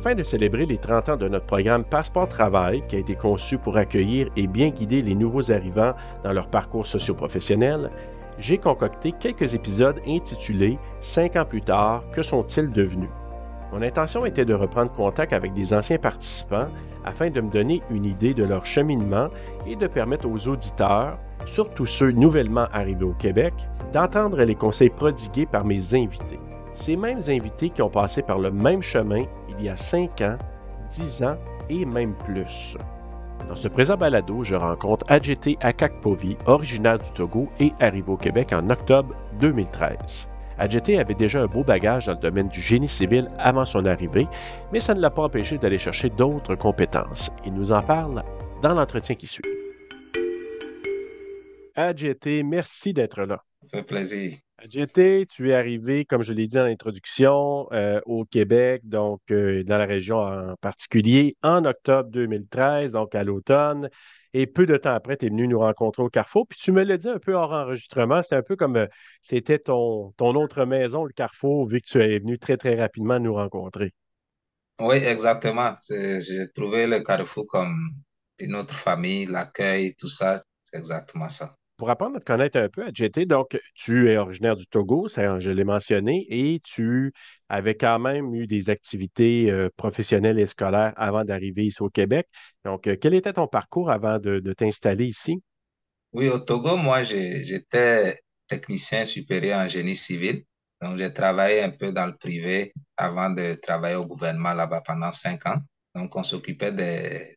Afin de célébrer les 30 ans de notre programme Passeport Travail, qui a été conçu pour accueillir et bien guider les nouveaux arrivants dans leur parcours socio-professionnel, j'ai concocté quelques épisodes intitulés Cinq ans plus tard, que sont-ils devenus? Mon intention était de reprendre contact avec des anciens participants afin de me donner une idée de leur cheminement et de permettre aux auditeurs, surtout ceux nouvellement arrivés au Québec, d'entendre les conseils prodigués par mes invités ces mêmes invités qui ont passé par le même chemin il y a 5 ans, 10 ans et même plus. Dans ce présent balado, je rencontre Adjete Akakpovi, originaire du Togo et arrivé au Québec en octobre 2013. Adjete avait déjà un beau bagage dans le domaine du génie civil avant son arrivée, mais ça ne l'a pas empêché d'aller chercher d'autres compétences. Il nous en parle dans l'entretien qui suit. Adjete, merci d'être là. Ça fait plaisir. J'étais, tu es arrivé, comme je l'ai dit dans l'introduction, euh, au Québec, donc euh, dans la région en particulier, en octobre 2013, donc à l'automne. Et peu de temps après, tu es venu nous rencontrer au Carrefour. Puis tu me l'as dit un peu hors enregistrement, c'est un peu comme euh, c'était ton, ton autre maison, le Carrefour, vu que tu es venu très, très rapidement nous rencontrer. Oui, exactement. J'ai trouvé le Carrefour comme une autre famille, l'accueil, tout ça, c'est exactement ça pour apprendre à te connaître un peu, Adjeté, donc tu es originaire du Togo, ça, je l'ai mentionné, et tu avais quand même eu des activités euh, professionnelles et scolaires avant d'arriver ici au Québec. Donc, euh, quel était ton parcours avant de, t'installer ici? Oui, au Togo, moi, j'étais technicien supérieur en génie civil. Donc, j'ai travaillé un peu dans le privé avant de travailler au gouvernement là-bas pendant cinq ans. Donc, on s'occupait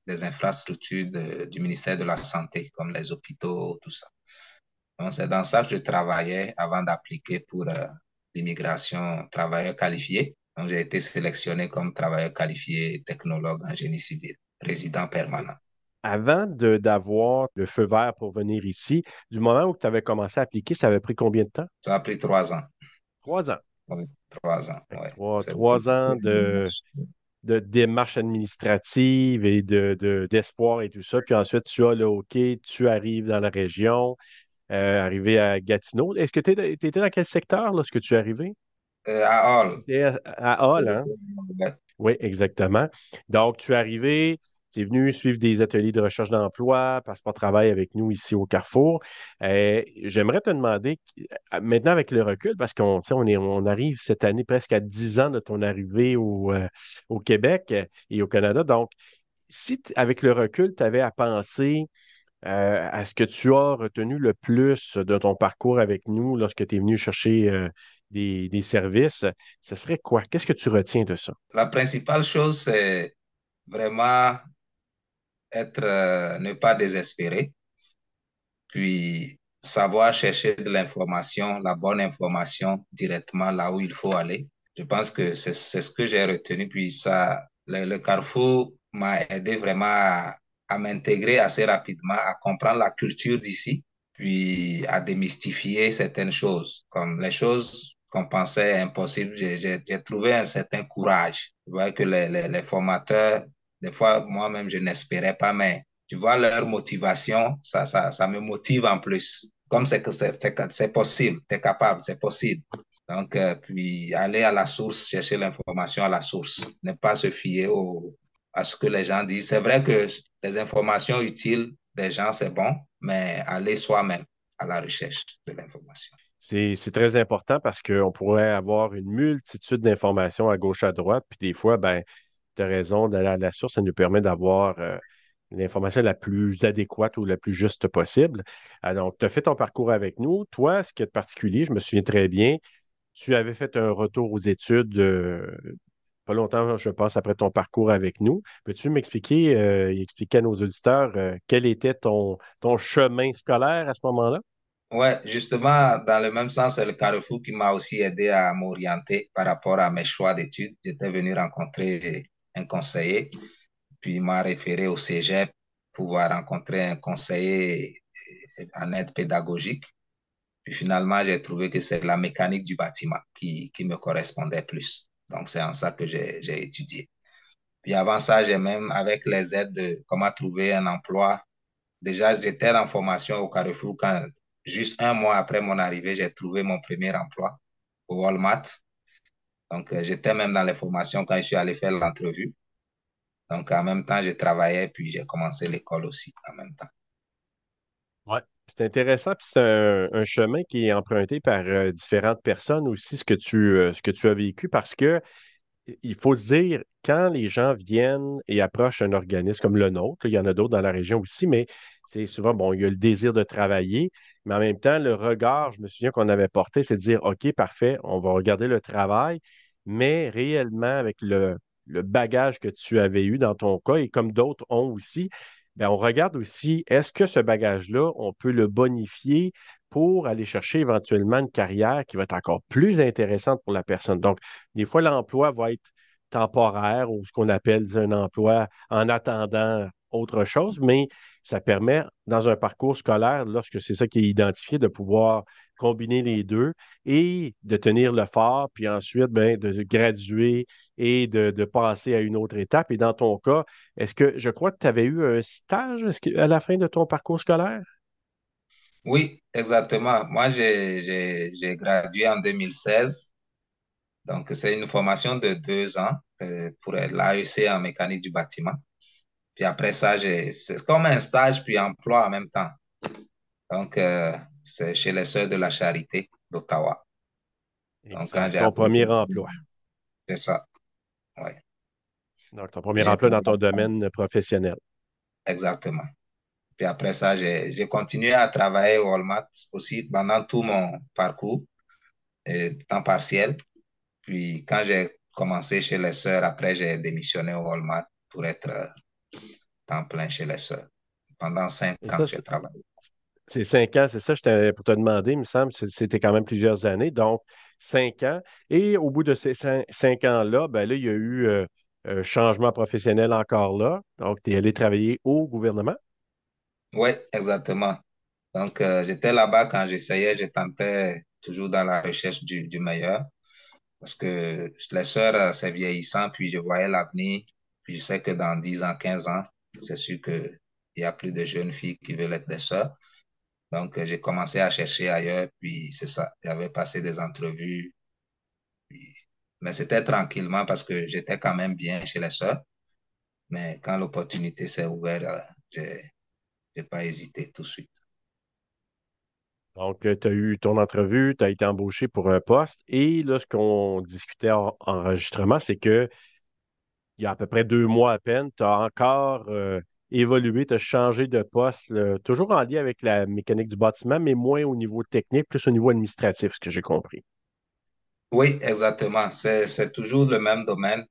des, infrastructures du ministère de la Santé, comme les hôpitaux, tout ça c'est dans ça que je travaillais avant d'appliquer pour euh, l'immigration travailleur qualifié. Donc, j'ai été sélectionné comme travailleur qualifié technologue en génie civil, résident permanent. Avant d'avoir le feu vert pour venir ici, du moment où tu avais commencé à appliquer, ça avait pris combien de temps? Ça a pris trois ans. Trois ans? Oui, trois ans. Trois, ans de, de démarches administratives et d'espoir de, et tout ça. Puis ensuite, tu as le OK, tu arrives dans la région, euh, arrivé à Gatineau. Est-ce que tu étais dans quel secteur lorsque tu es arrivé? Euh, à Hall. À, Hall, hein? Oui, exactement. Donc, tu es arrivé, tu es venu suivre des ateliers de recherche d'emploi, passeport travail avec nous ici au Carrefour. Euh, j'aimerais te demander, maintenant avec le recul, parce qu'on on, on arrive cette année presque à 10 ans de ton arrivée au, au Québec et au Canada. Donc, si avec le recul, tu avais à penser euh, à ce que tu as retenu le plus de ton parcours avec nous lorsque tu es venu chercher euh, des, services, ce serait quoi? Qu'est-ce que tu retiens de ça? La principale chose, c'est vraiment être, euh, ne pas désespérer, puis savoir chercher de l'information, la bonne information directement là où il faut aller. Je pense que c'est ce que j'ai retenu, puis ça, le, le Carrefour m'a aidé vraiment à à m'intégrer assez rapidement, à comprendre la culture d'ici, puis à démystifier certaines choses, comme les choses qu'on pensait impossibles. J'ai trouvé un certain courage. Je vois que les, les, formateurs, des fois, moi-même, je n'espérais pas, mais tu vois leur motivation, ça, ça, ça me motive en plus. Comme c'est que c'est possible, tu es capable, c'est possible. Donc, euh, puis aller à la source, chercher l'information à la source, ne pas se fier au, à ce que les gens disent. C'est vrai que les informations utiles des gens, c'est bon, mais aller soi-même à la recherche de l'information. C'est très important parce qu'on pourrait avoir une multitude d'informations à gauche, à droite, puis des fois, ben, tu as raison, d'aller à la source, ça nous permet d'avoir euh, l'information la plus adéquate ou la plus juste possible. Alors, donc, tu as fait ton parcours avec nous. Toi, ce qui est particulier, je me souviens très bien, tu avais fait un retour aux études euh, pas longtemps, je pense, après ton parcours avec nous. Peux-tu m'expliquer, euh, expliquer à nos auditeurs euh, quel était ton, ton chemin scolaire à ce moment-là? Oui, justement, dans le même sens, c'est le Carrefour qui m'a aussi aidé à m'orienter par rapport à mes choix d'études. J'étais venu rencontrer un conseiller, puis il m'a référé au Cégep pour pouvoir rencontrer un conseiller en aide pédagogique. Puis finalement, j'ai trouvé que c'est la mécanique du bâtiment qui, qui me correspondait plus. Donc, c'est en ça que j'ai étudié. Puis avant ça, j'ai même, avec les aides de comment trouver un emploi, déjà, j'étais en formation au Carrefour quand, juste un mois après mon arrivée, j'ai trouvé mon premier emploi au Walmart. Donc, euh, j'étais même dans les formations quand je suis allé faire l'entrevue. Donc, en même temps, je travaillais, puis j'ai commencé l'école aussi en même temps. Ouais. C'est intéressant, puis c'est un, chemin qui est emprunté par euh, différentes personnes aussi, ce que tu, euh, ce que tu as vécu, parce que il faut se dire, quand les gens viennent et approchent un organisme comme le nôtre, il y en a d'autres dans la région aussi, mais c'est souvent, bon, il y a le désir de travailler, mais en même temps, le regard, je me souviens qu'on avait porté, c'est de dire, OK, parfait, on va regarder le travail, mais réellement, avec le, le bagage que tu avais eu dans ton cas, et comme d'autres ont aussi, bien, on regarde aussi, est-ce que ce bagage-là, on peut le bonifier pour aller chercher éventuellement une carrière qui va être encore plus intéressante pour la personne? Donc, des fois, l'emploi va être temporaire ou ce qu'on appelle un emploi en attendant autre chose, mais ça permet, dans un parcours scolaire, lorsque c'est ça qui est identifié, de pouvoir combiner les deux et de tenir le fort, puis ensuite ben, de graduer et de, de, passer à une autre étape. Et dans ton cas, est-ce que je crois que tu avais eu un stage à la fin de ton parcours scolaire? Oui, exactement. Moi, j'ai gradué en 2016. Donc, c'est une formation de deux ans euh, pour l'AEC en mécanique du bâtiment. Puis après ça, c'est comme un stage puis emploi en même temps. Donc, euh, c'est chez les Sœurs de la Charité d'Ottawa. Donc, quand ton premier emploi. C'est ça. Oui. Donc, ton premier emploi dans ton domaine professionnel. Exactement. Puis après ça, j'ai continué à travailler au Walmart aussi pendant tout mon parcours, et temps partiel. Puis quand j'ai commencé chez les sœurs, après, j'ai démissionné au Walmart pour être euh, temps plein chez les sœurs. Pendant cinq ans, j'ai travaillé. C'est cinq ans, c'est ça, pour te demander, il me semble, c'était quand même plusieurs années, donc cinq ans. Et au bout de ces cinq, ans-là, ben là, il y a eu euh, un changement professionnel encore là. Donc, tu es allé travailler au gouvernement? Oui, exactement. Donc, euh, j'étais là-bas quand j'essayais, je tentais toujours dans la recherche du, du meilleur. Parce que les sœurs, euh, c'est vieillissant, puis je voyais l'avenir. Puis je sais que dans 10 ans, 15 ans, c'est sûr qu'il y a plus de jeunes filles qui veulent être des sœurs. Donc, euh, j'ai commencé à chercher ailleurs, puis c'est ça. J'avais passé des entrevues. Mais c'était tranquillement parce que j'étais quand même bien chez les sœurs. Mais quand l'opportunité s'est ouverte, j'ai n'ai pas hésité tout de suite. Donc, euh, tu as eu ton entrevue, tu as été embauché pour un poste. Et là, ce qu'on discutait en enregistrement, c'est que il y a à peu près deux mois à peine, tu as encore euh, évolué, tu as changé de poste, toujours en lien avec la mécanique du bâtiment, mais moins au niveau technique, plus au niveau administratif, ce que j'ai compris. Oui, exactement. C'est toujours le même domaine,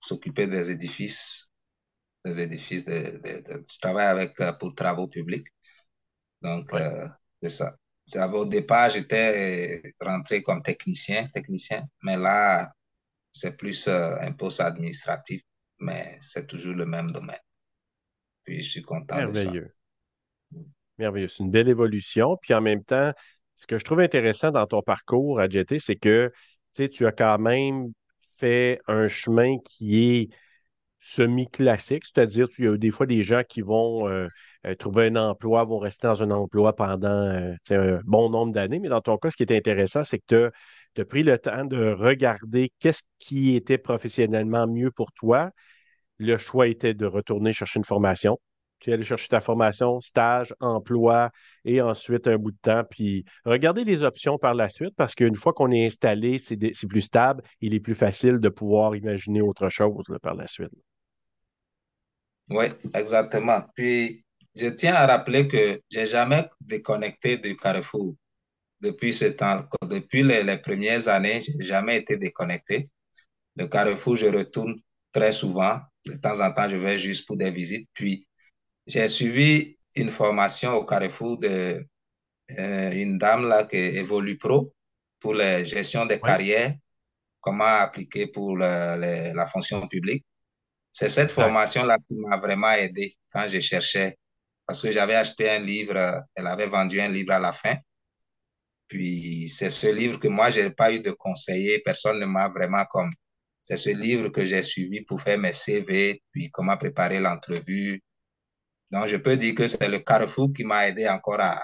s'occuper des édifices des édifices. De, je travaille avec, euh, pour travaux publics. Donc, euh, c'est ça. Au départ, j'étais rentré comme technicien, technicien, mais là, c'est plus euh, un poste administratif, mais c'est toujours le même domaine. Puis, je suis content Merveilleux. de ça. Merveilleux. C'est une belle évolution. Puis, en même temps, ce que je trouve intéressant dans ton parcours à JT, c'est que tu as quand même fait un chemin qui est semi-classique, c'est-à-dire qu'il y a des fois des gens qui vont euh, euh, trouver un emploi, vont rester dans un emploi pendant euh, un bon nombre d'années, mais dans ton cas, ce qui est intéressant, c'est que tu as, pris le temps de regarder qu'est-ce qui était professionnellement mieux pour toi. Le choix était de retourner chercher une formation. Tu es allé chercher ta formation, stage, emploi et ensuite un bout de temps. Puis regarder les options par la suite parce qu'une fois qu'on est installé, c'est plus stable, il est plus facile de pouvoir imaginer autre chose par la suite. Oui, exactement. Puis, je tiens à rappeler que j'ai jamais déconnecté du Carrefour. Depuis ce temps, depuis les, premières années, j'ai jamais été déconnecté. Le Carrefour, je retourne très souvent. De temps en temps, je vais juste pour des visites. Puis, j'ai suivi une formation au Carrefour de euh, une dame là qui évolue pro pour la gestion des carrières, comment appliquer pour la fonction publique. C'est cette formation-là qui m'a vraiment aidé quand je cherchais, parce que j'avais acheté un livre, elle avait vendu un livre à la fin. Puis c'est ce livre que moi, je n'ai pas eu de conseiller, personne ne m'a vraiment comme... C'est ce livre que j'ai suivi pour faire mes CV, puis comment préparer l'entrevue. Donc, je peux dire que c'est le carrefour qui m'a aidé encore à,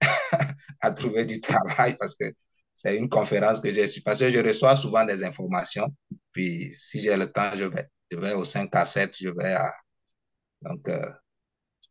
trouver du travail parce que c'est une conférence que j'ai parce que je reçois souvent des informations. Puis si j'ai le temps, je vais, je vais au 5 à 7, je vais à. Donc, euh,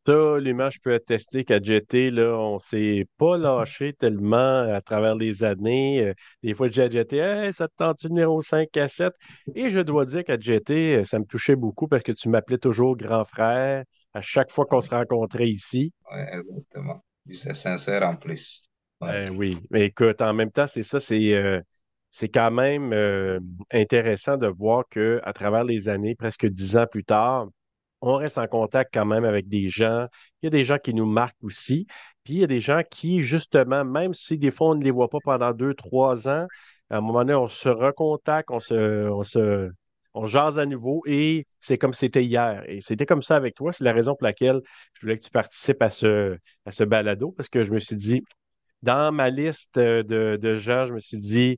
Absolument, je peux attester qu'à JT, là, on s'est pas lâché tellement à travers les années. Euh, des fois, je dis à JT, hey, ça te tente au 5 à 7? Et je dois dire qu'à JT, euh, ça me touchait beaucoup parce que tu m'appelais toujours grand frère à chaque fois qu'on se rencontrait ici. Oui, exactement. C'est sincère en plus. Ben oui, mais écoute, en même temps, c'est ça, c'est euh, c'est quand même intéressant de voir qu'à travers les années, presque dix ans plus tard, on reste en contact quand même avec des gens. Il y a des gens qui nous marquent aussi. Puis il y a des gens qui, justement, même si des fois on ne les voit pas pendant deux, trois ans, à un moment donné, on se recontacte, on se, jase à nouveau et c'est comme c'était hier. Et c'était comme ça avec toi. C'est la raison pour laquelle je voulais que tu participes à ce, à balado parce que je me suis dit, dans ma liste de, de gens, je me suis dit,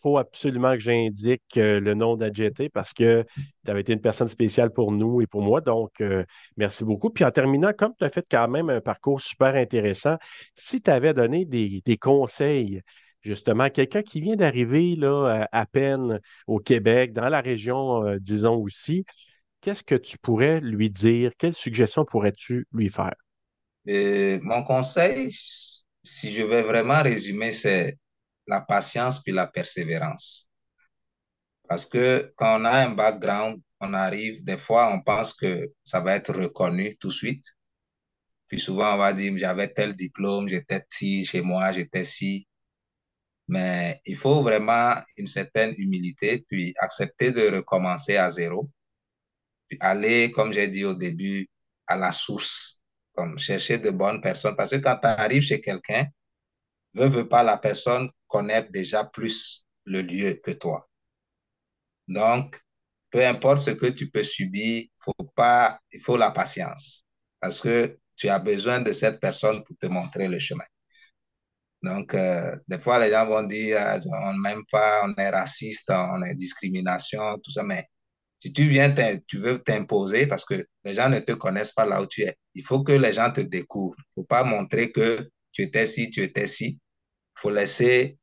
faut absolument que j'indique euh, le nom d'AJT parce que tu avais été une personne spéciale pour nous et pour moi. Donc, euh, merci beaucoup. Puis en terminant, comme tu as fait quand même un parcours super intéressant, si tu avais donné des, conseils justement, quelqu'un qui vient d'arriver là, à, peine au Québec, dans la région, euh, disons aussi, qu'est-ce que tu pourrais lui dire? Quelles suggestions pourrais-tu lui faire? mon conseil, si je vais vraiment résumer, c'est la patience puis la persévérance. Parce que quand on a un background, on arrive, des fois, on pense que ça va être reconnu tout de suite. Puis souvent, on va dire, j'avais tel diplôme, j'étais ci chez moi, j'étais ci. Mais il faut vraiment une certaine humilité, puis accepter de recommencer à zéro. Puis aller, comme j'ai dit au début, à la source, comme chercher de bonnes personnes. Parce que quand tu arrives chez quelqu'un, veut, veut pas, la personne connaître déjà plus le lieu que toi. Donc, peu importe ce que tu peux subir, faut pas, il faut la patience parce que tu as besoin de cette personne pour te montrer le chemin. Donc, euh, des fois, les gens vont dire, ah, on n'aime pas, on est raciste, on est discrimination, tout ça, mais si tu viens, tu veux t'imposer parce que les gens ne te connaissent pas là où tu es. Il faut que les gens te découvrent. Il ne faut pas montrer que tu étais ci, tu étais ci. Il faut laisser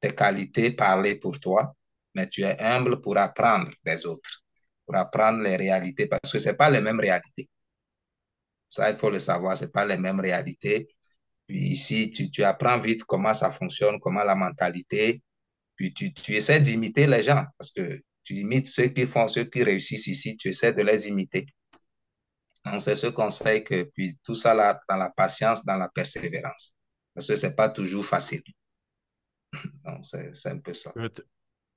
tes qualités parler pour toi, mais tu es humble pour apprendre des autres, pour apprendre les réalités, parce que ce n'est pas les mêmes réalités. Ça, il faut le savoir, ce n'est pas les mêmes réalités. Puis ici, tu, apprends vite comment ça fonctionne, comment la mentalité, puis tu, tu essaies d'imiter les gens, parce que tu imites ceux qui font, ceux qui réussissent ici, tu essaies de les imiter. Donc, c'est ce conseil que, puis tout ça là, dans la patience, dans la persévérance. Parce que ce n'est pas toujours facile. C'est un peu ça.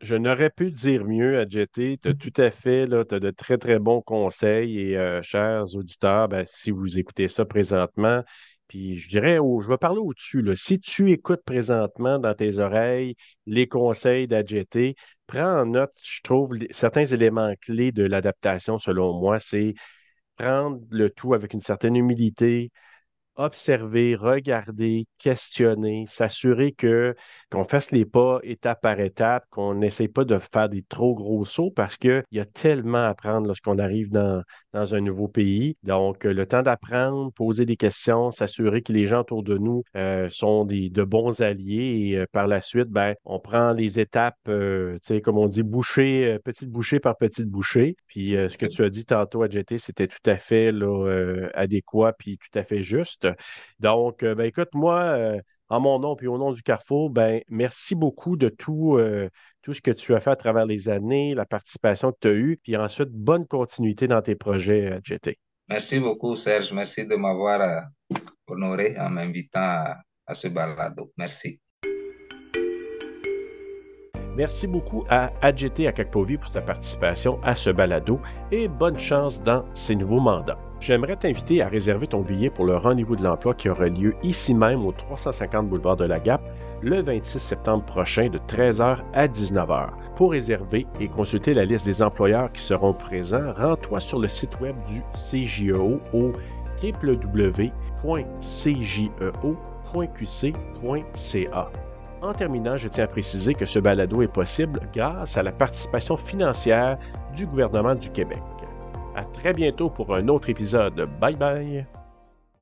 Je n'aurais pu dire mieux à. Tu as tout à fait, tu as de très, très bons conseils. Et euh, chers auditeurs, ben, si vous écoutez ça présentement, puis je dirais, je vais parler au-dessus. Si tu écoutes présentement dans tes oreilles les conseils d'AJT, prends en note, je trouve, certains éléments clés de l'adaptation, selon moi, c'est prendre le tout avec une certaine humilité, observer, regarder, questionner, s'assurer que qu'on fasse les pas étape par étape, qu'on n'essaye pas de faire des trop gros sauts parce qu'il y a tellement à apprendre lorsqu'on arrive dans, un nouveau pays. Donc, le temps d'apprendre, poser des questions, s'assurer que les gens autour de nous euh, sont des, de bons alliés et euh, par la suite, ben, on prend les étapes, euh, tu sais, comme on dit, bouchée, petite bouchée par petite bouchée. Puis ce que tu as dit tantôt à c'était tout à fait là, adéquat puis tout à fait juste. Donc, ben écoute, moi, en mon nom puis au nom du Carrefour, ben merci beaucoup de tout, tout ce que tu as fait à travers les années, la participation que tu as eue, puis ensuite, bonne continuité dans tes projets, JT. Merci beaucoup, Serge. Merci de m'avoir honoré en m'invitant à, à ce balado. Merci. Merci beaucoup à AGT Akakpovi pour sa participation à ce balado et bonne chance dans ses nouveaux mandats. J'aimerais t'inviter à réserver ton billet pour le rendez-vous de l'emploi qui aura lieu ici même au 350 boulevard de la Gap le 26 septembre prochain de 13h à 19h. Pour réserver et consulter la liste des employeurs qui seront présents, rends-toi sur le site web du CJEO au www.cjeo.qc.ca. En terminant, je tiens à préciser que ce balado est possible grâce à la participation financière du gouvernement du Québec. À très bientôt pour un autre épisode. Bye bye!